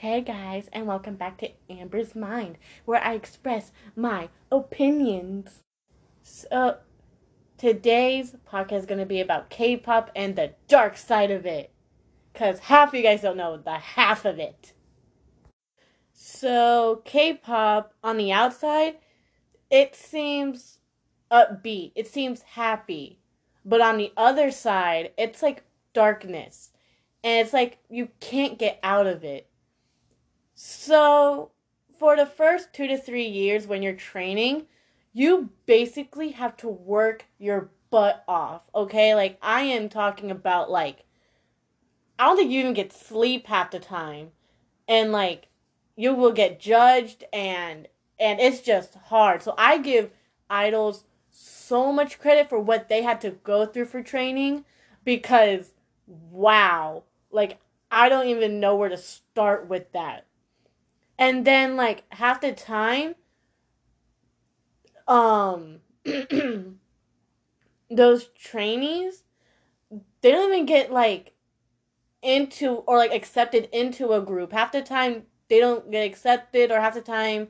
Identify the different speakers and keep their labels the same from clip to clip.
Speaker 1: Hey guys, and welcome back to Amber's Mind, where I express my opinions. So, today's podcast is going to be about K pop and the dark side of it. Because half of you guys don't know the half of it. So, K pop, on the outside, it seems upbeat, it seems happy. But on the other side, it's like darkness. And it's like you can't get out of it so, for the first two to three years when you're training, you basically have to work your butt off, okay? Like, I am talking about, like, I don't think you even get sleep half the time. And, like, you will get judged and and it's just hard. So I give idols so much credit for what they had to go through for training because wow, like I don't even know where to start with that. And then like half the time um those trainees they don't even get like into or like accepted into a group. Half the time they don't get accepted or half the time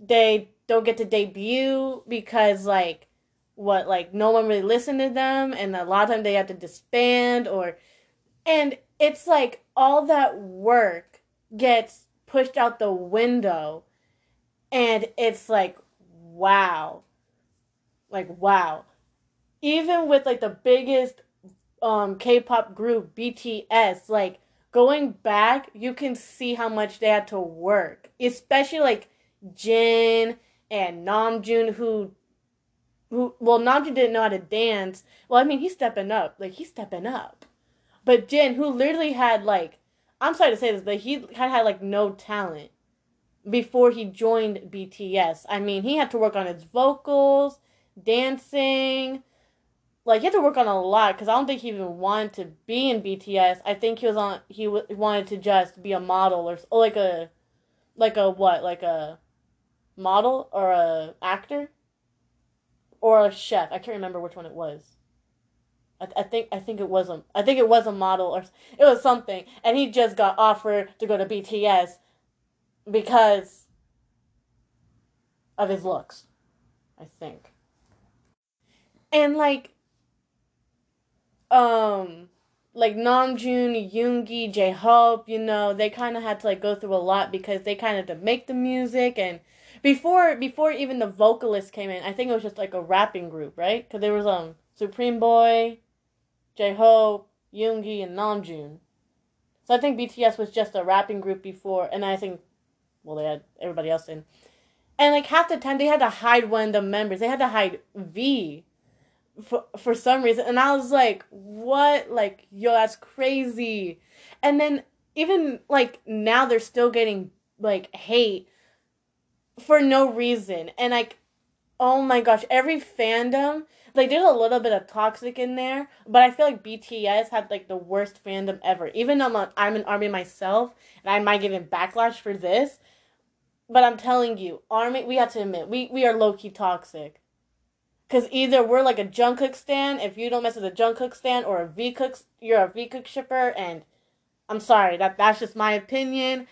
Speaker 1: they don't get to debut because like what like no one really listened to them and a lot of time they have to disband or and it's like all that work gets pushed out the window and it's like wow. Like wow. Even with like the biggest um k-pop group bts like going back you can see how much they had to work. Especially like jin and namjoon who who well namjoon didn't know how to dance. Well i mean he's stepping up. Like he's stepping up. But jin who literally had like I'm sorry to say this, but he had had like no talent before he joined BTS. I mean, he had to work on his vocals, dancing. Like he had to work on a lot because I don't think he even wanted to be in BTS. I think he was on. He w- wanted to just be a model or, or like a, like a what, like a model or a actor, or a chef. I can't remember which one it was. I, I think I think it was a I think it was a model or it was something, and he just got offered to go to BTS because of his looks, I think. And like, um, like Namjoon, Yoongi, J Hope, you know, they kind of had to like go through a lot because they kind of to make the music and before before even the vocalist came in, I think it was just like a rapping group, right? Because there was um Supreme Boi, J Hope, Yoongi, and Namjoon. So I think BTS was just a rapping group before, and I think, well, they had everybody else in. And like half the time, they had to hide one of the members. They had to hide V for for some reason, and I was like, "What? Like, yo, that's crazy." And then even like now, they're still getting like hate for no reason, and like, oh my gosh, every fandom like there's a little bit of toxic in there, but I feel like BTS had like the worst fandom ever. Even though I'm, a, I'm an army myself, and I might get in backlash for this, but I'm telling you, army we have to admit we we are low key toxic. Cause either we're like a Jungkook stand if you don't mess with a Jungkook stand, or a Vkook, you're a Vkook shipper, and I'm sorry that that's just my opinion.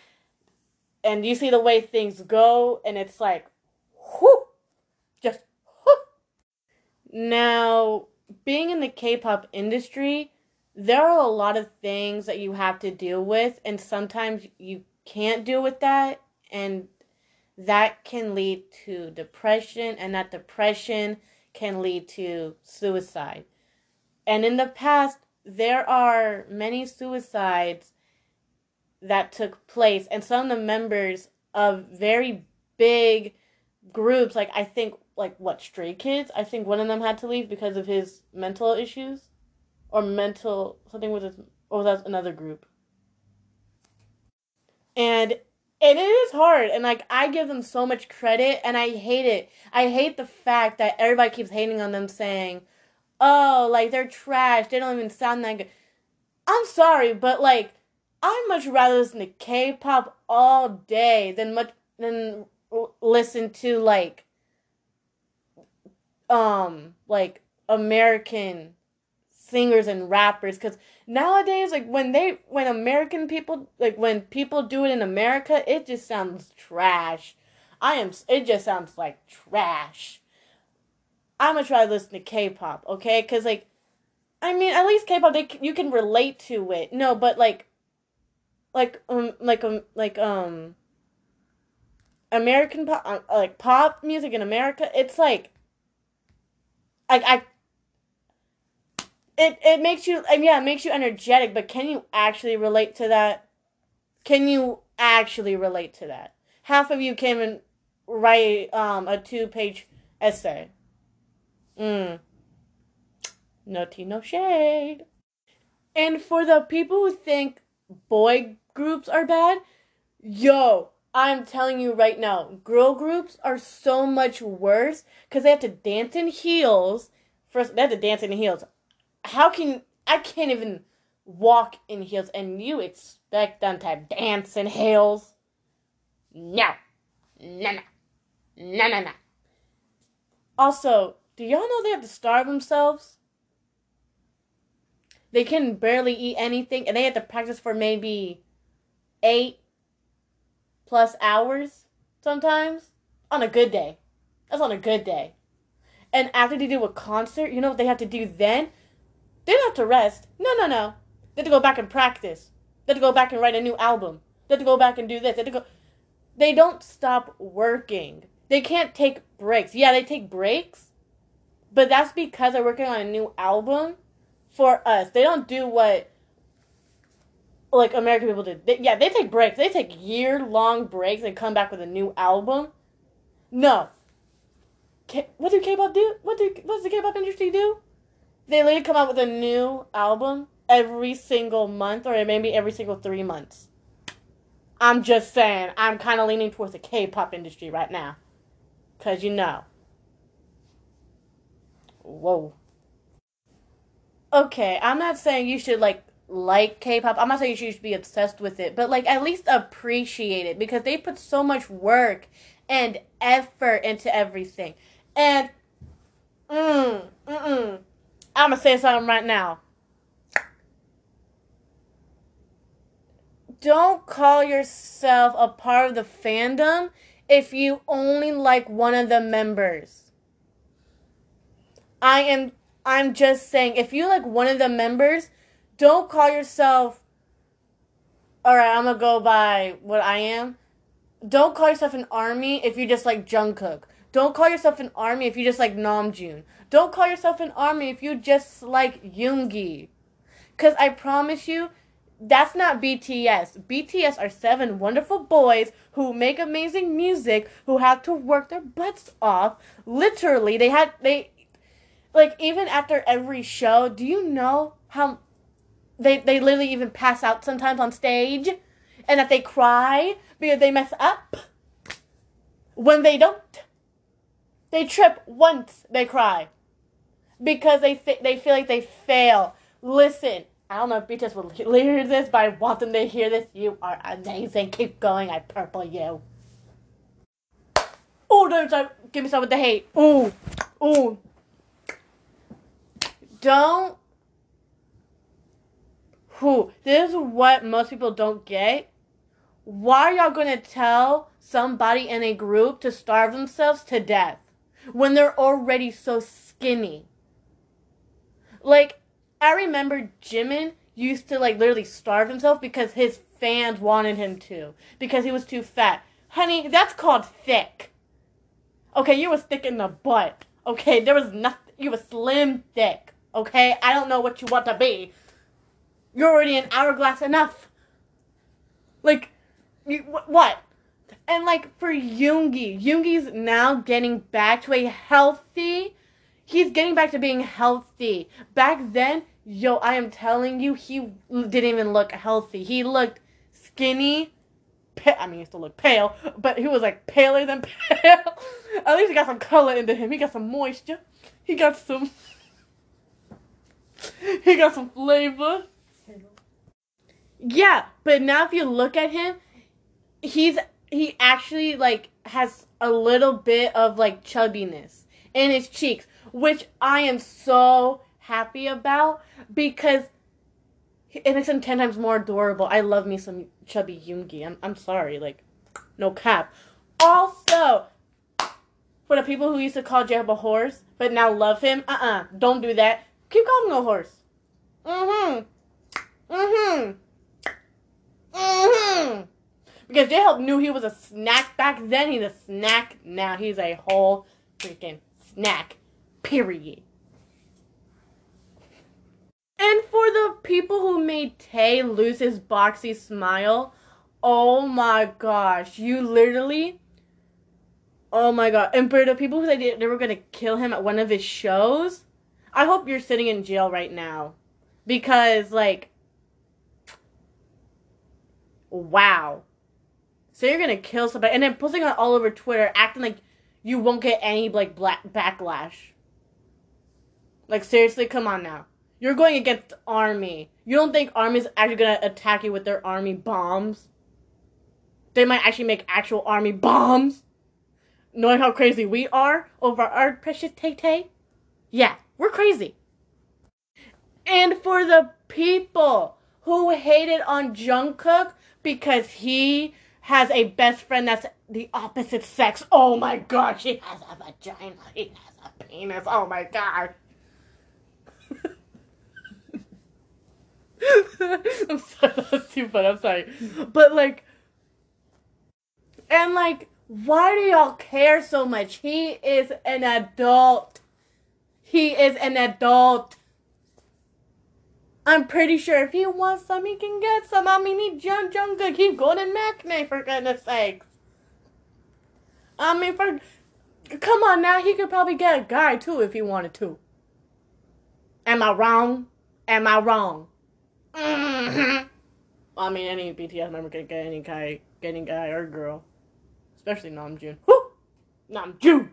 Speaker 1: And you see the way things go, and it's like, whoo, just now, being in the K pop industry, there are a lot of things that you have to deal with, and sometimes you can't deal with that, and that can lead to depression, and that depression can lead to suicide. And in the past, there are many suicides that took place, and some of the members of very big groups, like I think like what Stray Kids. I think one of them had to leave because of his mental issues, or mental something with his. Or was that another group? And and it is hard and like i give them so much credit and i hate it i hate the fact that everybody keeps hating on them saying oh like they're trash they don't even sound that good i'm sorry but like i'd much rather listen to k-pop all day than much than listen to like um like American singers and rappers because nowadays like when they when american people like when people do it in america it just sounds trash. I am it just sounds like trash. I'm gonna try to listen to k-pop okay? Because like i mean at least k-pop they you can relate to it. No but like like um like um like um american pop uh, like pop music in america it's like like i it it makes you and yeah, it makes you energetic, but can you actually relate to that? Can you actually relate to that? Half of you came and write um, a two page essay. Mm. No tea, no shade. And for the people who think boy groups are bad, yo, I'm telling you right now, girl groups are so much worse because they have to dance in heels. First, they have to dance in heels how can I can't even walk in heels and you expect them to dance in heels? No. No no. No no no. Also, do y'all know they have to starve themselves? They can barely eat anything and they have to practice for maybe eight plus hours sometimes on a good day. That's on a good day. And after they do a concert, you know what they have to do then? They don't have to rest. No, no, no. They have to go back and practice. They have to go back and write a new album. They have to go back and do this. They have to go. They don't stop working. They can't take breaks. Yeah, they take breaks, but that's because they're working on a new album for us. They don't do what like American people do. They, yeah, they take breaks. They take year long breaks and come back with a new album. No. K- what do K-pop do? What do what does the K-pop industry do? they literally come out with a new album every single month or maybe every single three months. I'm just saying, I'm kind of leaning towards the K pop industry right now. Because you know. Whoa. Okay, I'm not saying you should like like K-pop. I'm not saying you should be obsessed with it, but like at least appreciate it because they put so much work and effort into everything. And mm, mm I'm gonna say something right now. Don't call yourself a part of the fandom if you only like one of the members. I am I'm just saying if you like one of the members, don't call yourself all right, I'm gonna go by what I am. Don't call yourself an army if you're just like Jungkook. Don't call yourself an army if you just like Namjoon. Don't call yourself an army if you just like Yoongi. Cause I promise you, that's not BTS. BTS are seven wonderful boys who make amazing music, who have to work their butts off. Literally, they had they like even after every show, do you know how they they literally even pass out sometimes on stage and that they cry because they mess up? When they don't, they trip once, they cry because they th- they feel like they fail. Listen, I don't know if BTS will hear this, but I want them to hear this. You are amazing. Keep going. I purple you. Oh, a give me some of the hate. Ooh, ooh. Don't. Who? This is what most people don't get. Why are y'all gonna tell somebody in a group to starve themselves to death when they're already so skinny? Like, I remember Jimin used to like literally starve himself because his fans wanted him to because he was too fat. Honey, that's called thick. Okay, you was thick in the butt. Okay, there was nothing. You was slim thick. Okay, I don't know what you want to be. You're already an hourglass enough. Like, you, wh- what? And like for Yoongi, Yoongi's now getting back to a healthy He's getting back to being healthy. Back then, yo, I am telling you, he didn't even look healthy. He looked skinny. Pa- I mean, he still looked pale, but he was like paler than pale. At least he got some color into him. He got some moisture. He got some. he got some flavor. Yeah, but now if you look at him, he's he actually like has a little bit of like chubbiness in his cheeks which I am so happy about because it makes him ten times more adorable. I love me some chubby Yoongi. I'm I'm sorry, like no cap. Also, for the people who used to call J Hope a horse but now love him, uh uh-uh, uh, do not do that. Keep calling him a horse. Mm hmm. Mm hmm. Mm hmm. Because J Hope knew he was a snack back then, he's a snack now. He's a whole freaking snack. Period. And for the people who made Tae lose his boxy smile, oh my gosh, you literally. Oh my god. And for the people who said they were gonna kill him at one of his shows, I hope you're sitting in jail right now. Because, like. Wow. So you're gonna kill somebody and then posting it all over Twitter, acting like you won't get any like black backlash. Like seriously, come on now. You're going against army. You don't think army's actually gonna attack you with their army bombs? They might actually make actual army bombs. Knowing how crazy we are over our precious Tae Tae? Yeah, we're crazy. And for the people who hated on Jungkook because he has a best friend that's the opposite sex. Oh my god, she has a vagina. He has a penis. Oh my god. I'm sorry, that's too funny. I'm sorry. But like and like why do y'all care so much? He is an adult. He is an adult. I'm pretty sure if he wants some, he can get some. I mean, he Jung Jungkook, he's golden maknae for goodness sakes. I mean, for come on now, he could probably get a guy too if he wanted to. Am I wrong? Am I wrong? Mm-hmm. I mean, any BTS member can get any guy, get any guy or girl, especially Namjoon. Whoo, Namjoon.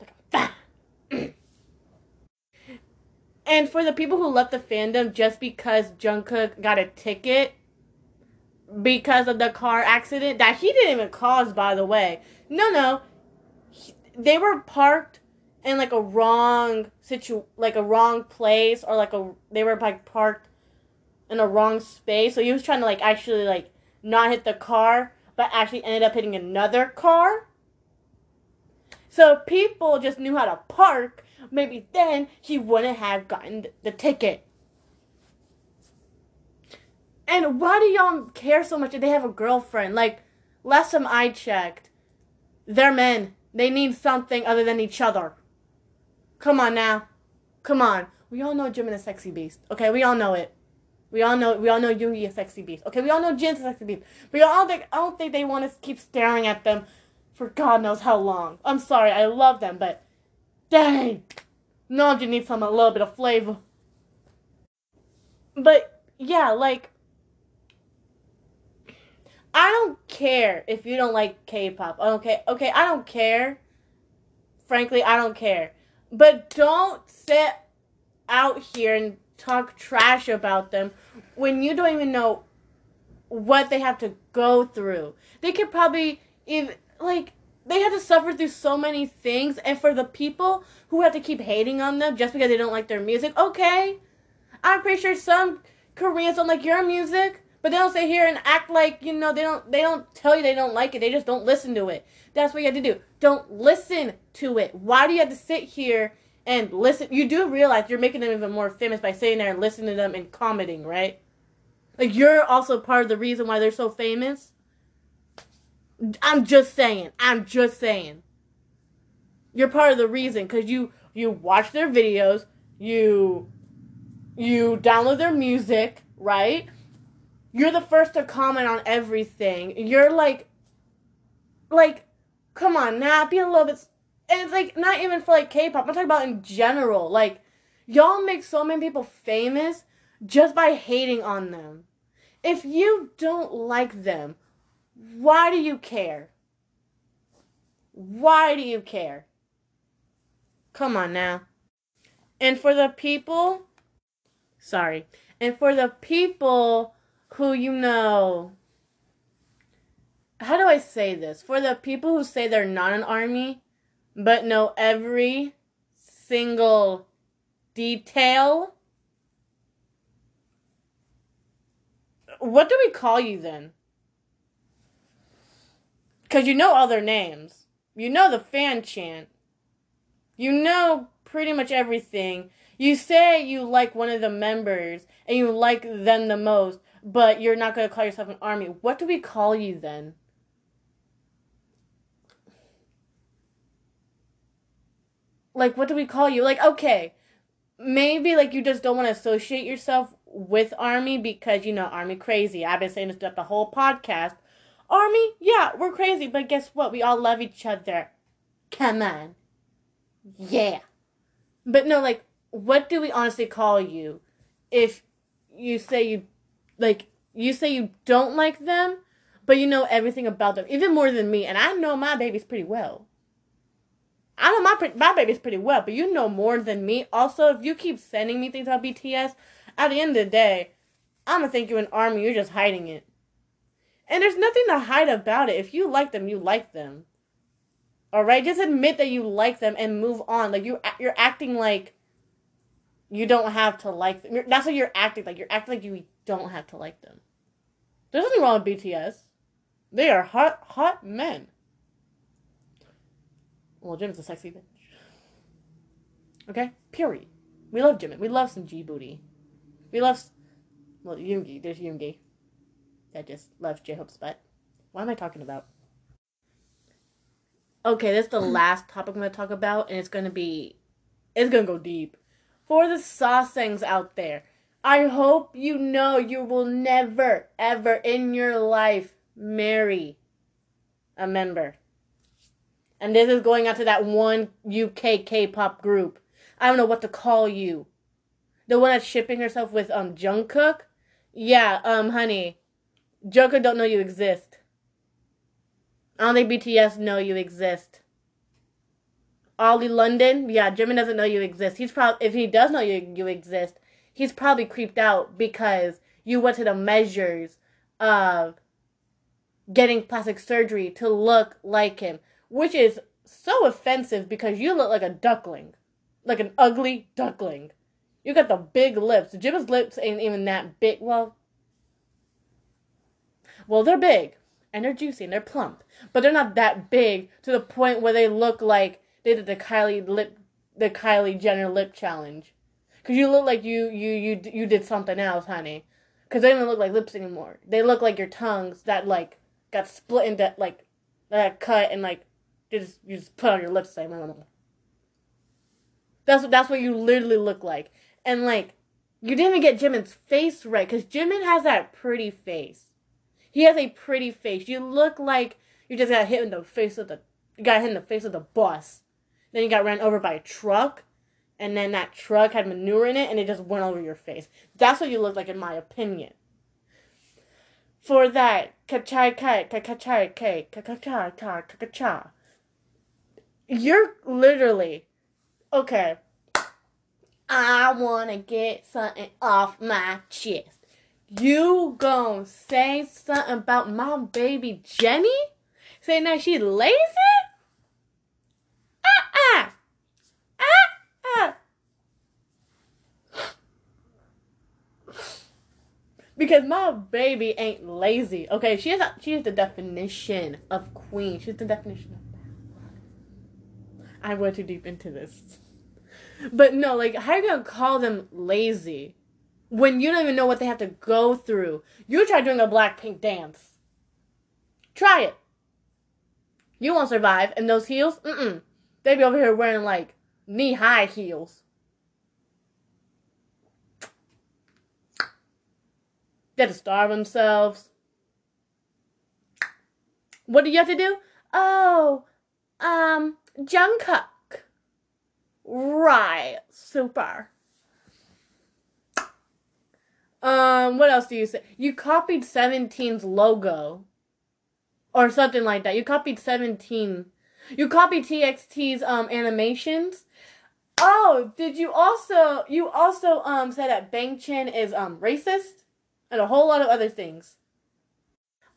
Speaker 1: Like a And for the people who left the fandom just because Jungkook got a ticket because of the car accident that he didn't even cause, by the way. No, no, he, they were parked in like a wrong situ, like a wrong place, or like a they were like parked in a wrong space. So he was trying to like actually like not hit the car, but actually ended up hitting another car. So people just knew how to park maybe then he wouldn't have gotten the ticket. And why do y'all care so much if they have a girlfriend? Like, last time I checked, they're men. They need something other than each other. Come on now. Come on. We all know Jimin is a sexy beast. Okay, we all know it. We all know we all know Yoongi is a sexy beast. Okay, we all know Jin's a sexy beast. We all think I don't think they want to keep staring at them for God knows how long. I'm sorry, I love them, but Dang! You need some a little bit of flavor. But yeah, like I don't care if you don't like K-pop. Okay, okay, I don't care. Frankly, I don't care. But don't sit out here and talk trash about them when you don't even know what they have to go through. They could probably even like they had to suffer through so many things and for the people who have to keep hating on them just because they don't like their music okay. I'm pretty sure some koreans don't like your music but they don't sit here and act like you know they don't they don't tell you they don't like it they just don't listen to it. That's what you have to do. Don't listen to it. Why do you have to sit here and listen? You do realize you're making them even more famous by sitting there and listening to them and commenting right? Like you're also part of the reason why they're so famous I'm just saying. I'm just saying. You're part of the reason because you you watch their videos, you you download their music, right? You're the first to comment on everything. You're like like come on now, be a little bit and it's like not even for like K-pop. I'm talking about in general. Like y'all make so many people famous just by hating on them. If you don't like them, why do you care? Why do you care? Come on now. And for the people, sorry, and for the people who you know, how do I say this? For the people who say they're not an army, but know every single detail. What do we call you then? Because you know all their names. You know the fan chant. You know pretty much everything. You say you like one of the members and you like them the most, but you're not going to call yourself an army. What do we call you then? Like, what do we call you? Like, okay, maybe like you just don't want to associate yourself with army because you know army crazy. I've been saying this throughout the whole podcast. Army, yeah, we're crazy, but guess what? We all love each other. Come on. Yeah. But no, like, what do we honestly call you if you say you, like, you say you don't like them, but you know everything about them, even more than me, and I know my babies pretty well. I know my my babies pretty well, but you know more than me. Also, if you keep sending me things about BTS, at the end of the day, I'm gonna think you're an army. You're just hiding it. And there's nothing to hide about it. If you like them, you like them. All right, just admit that you like them and move on. Like you, you're acting like you don't have to like them. That's what you're acting like. You're acting like you don't have to like them. There's nothing wrong with BTS. They are hot, hot men. Well, Jim's a sexy bitch. Okay, period. We love Jimin. We love some G booty. We love, well, Yoongi. There's Yoongi that just loves J Hope's butt. What am I talking about? Okay, this is the last topic I'm going to talk about, and it's going to be, it's going to go deep. For the Sasaengs out there, I hope you know you will never, ever in your life marry a member. And this is going out to that one UK K-pop group. I don't know what to call you. The one that's shipping herself with um Jungkook. Yeah, um, honey, Joker don't know you exist. I don't think BTS know you exist. Ollie London, yeah, Jimin doesn't know you exist. He's probably if he does know you you exist, he's probably creeped out because you went to the measures of getting plastic surgery to look like him, which is so offensive because you look like a duckling, like an ugly duckling. You got the big lips. Jimin's lips ain't even that big. Well, well, they're big and they're juicy and they're plump, but they're not that big to the point where they look like they did the Kylie lip, the Kylie Jenner lip challenge. Cause you look like you you you you did something else, honey. Cause they don't look like lips anymore. They look like your tongues that like got split into like that cut and like just you just put on your lips. Like, mm. that's what that's what you literally look like. And like you didn't even get Jimin's face right, cause Jimin has that pretty face. He has a pretty face. You look like you just got hit in the face with the you got hit in the face with a bus. Then you got ran over by a truck, and then that truck had manure in it, and it just went over your face. That's what you look like, in my opinion. For that, kachai kai kakachai kai kakachai kai kakacha. You're literally okay. I wanna get something off my chest. You gonna say something about my baby Jennie? Saying that she lazy? Uh-uh. Uh-uh. Because my baby ain't lazy. Okay, she is she is the definition of queen. She's the definition of I went too deep into this. But no, like how you gonna call them lazy? When you don't even know what they have to go through. You try doing a Blackpink dance. Try it. You won't survive. And those heels, mm-mm. They be over here wearing like knee-high heels. They have to starve themselves. What do you have to do? Oh, um, Jungkook. Right, super. Um, what else do you say? You copied 17's logo. Or something like that. You copied 17. You copied TXT's um animations. Oh, did you also you also um say that Bang Chan is um racist? And a whole lot of other things.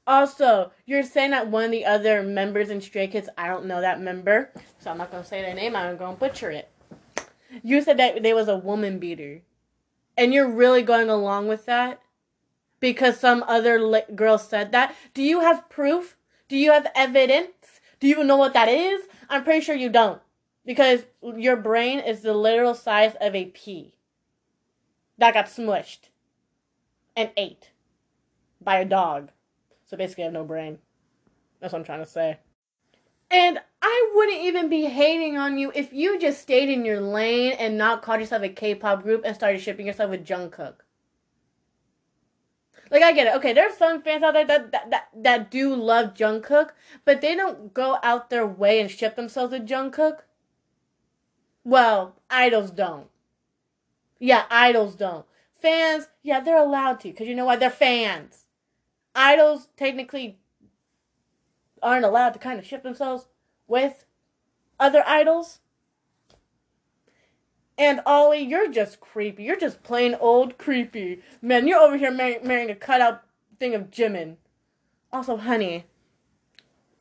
Speaker 1: Also, you're saying that one of the other members in Stray Kids, I don't know that member, so I'm not gonna say their name, I'm gonna butcher it. You said that they was a woman beater. And you're really going along with that? Because some other li- girl said that? Do you have proof? Do you have evidence? Do you even know what that is? I'm pretty sure you don't. Because your brain is the literal size of a pea that got smushed and ate by a dog. So basically, I have no brain. That's what I'm trying to say. And I wouldn't even be hating on you if you just stayed in your lane and not called yourself a K-pop group and started shipping yourself with Jungkook. Like I get it. Okay, there's some fans out there that, that that that do love Jungkook, but they don't go out their way and ship themselves with Jungkook. Well, idols don't. Yeah, idols don't. Fans, yeah, they're allowed to because you know why? They're fans. Idols technically aren't allowed to kind of ship themselves with other idols. And Ollie, you're just creepy. You're just plain old creepy. Man, you're over here marrying, marrying a cutout thing of Jimin. Also, honey,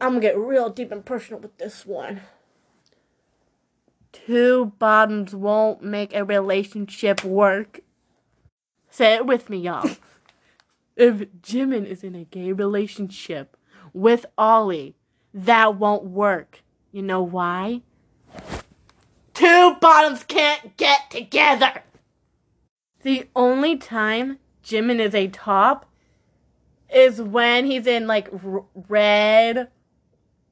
Speaker 1: I'm gonna get real deep and personal with this one. Two bottoms won't make a relationship work. Say it with me, y'all. if Jimin is in a gay relationship with Ollie, that won't work. You know why? Two bottoms can't get together. The only time Jimin is a top is when he's in like r- red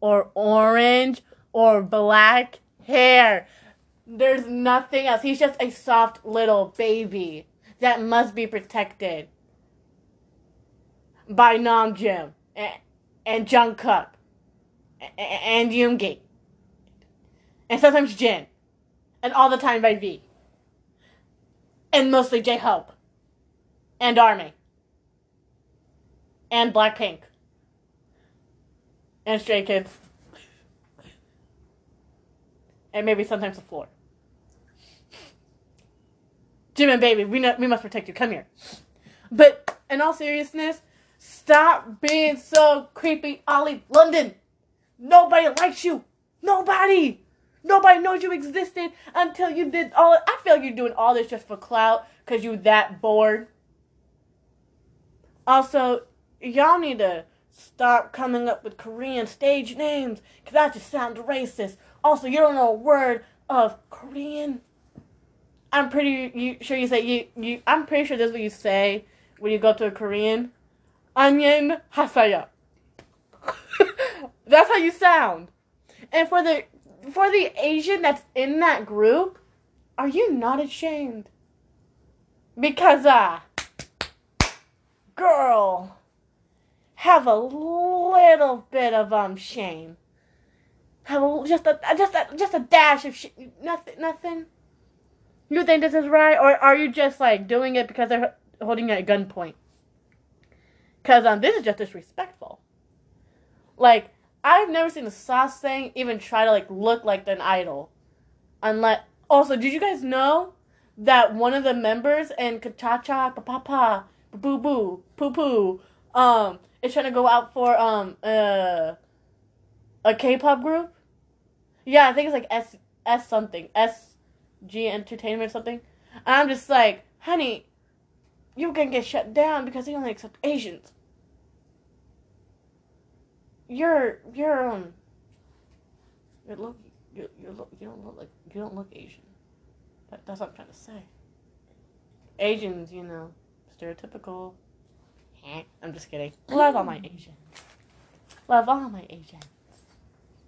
Speaker 1: or orange or black hair. There's nothing else. He's just a soft little baby that must be protected by Namjoon and, and Jungkook and Yoongi and sometimes Jin and all the time by V and mostly J Hope and Army and Blackpink and Stray Kids and maybe sometimes the floor. Jimin, baby, we know, we must protect you. Come here. But in all seriousness, stop being so creepy, Ollie London. Nobody likes you. Nobody. Nobody knows you existed until you did all. I feel like you're doing all this just for clout because you that bored. Also, y'all need to stop coming up with Korean stage names because that just sounds racist. Also, you don't know a word of Korean. I'm pretty you, sure you say you, you. I'm pretty sure this is what you say when you go to a Korean. Onion hasaya. that's how you sound. And for the for the Asian that's in that group, are you not ashamed? Because uh girl have a little bit of um shame. Have a, just a just a just a dash of sh- nothing nothing. You think this is right, or are you just like doing it because they're holding you at gunpoint? Cause um this is just disrespectful. Like I've never seen a sasaeng even try to like look like an idol, unless. Also, did you guys know that one of the members in Kachacha Papa Boo Boo Poo Poo um is trying to go out for um uh a K-pop group? Yeah, I think it's like S S something S G Entertainment or something. And I'm just like, honey, you can get shut down because they only accept Asians. You're you're um. You look you you look you don't look like you don't look Asian. That, that's what I'm trying to say. Asians, you know, stereotypical. I'm just kidding. Love all my Asians. Love all my Asians.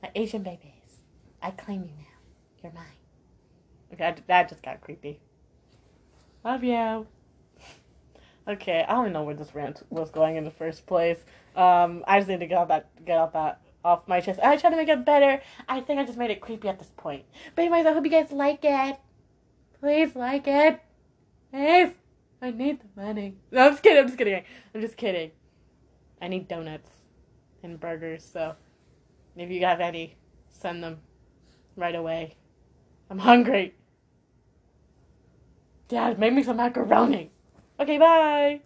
Speaker 1: My Asian babies. I claim you now. You're mine. Okay, that just got creepy. Love you. Okay, I don't know where this rant was going in the first place. Um, I just need to get off that get off that off my chest. I try to make it better. I think I just made it creepy at this point. But anyways, I hope you guys like it. Please like it. Please. I need the money. No, I'm just kidding. I'm just kidding. I'm just kidding. I need donuts and burgers. So if you have any, send them right away. I'm hungry. Dad, make me some macaroni. Okay, bye.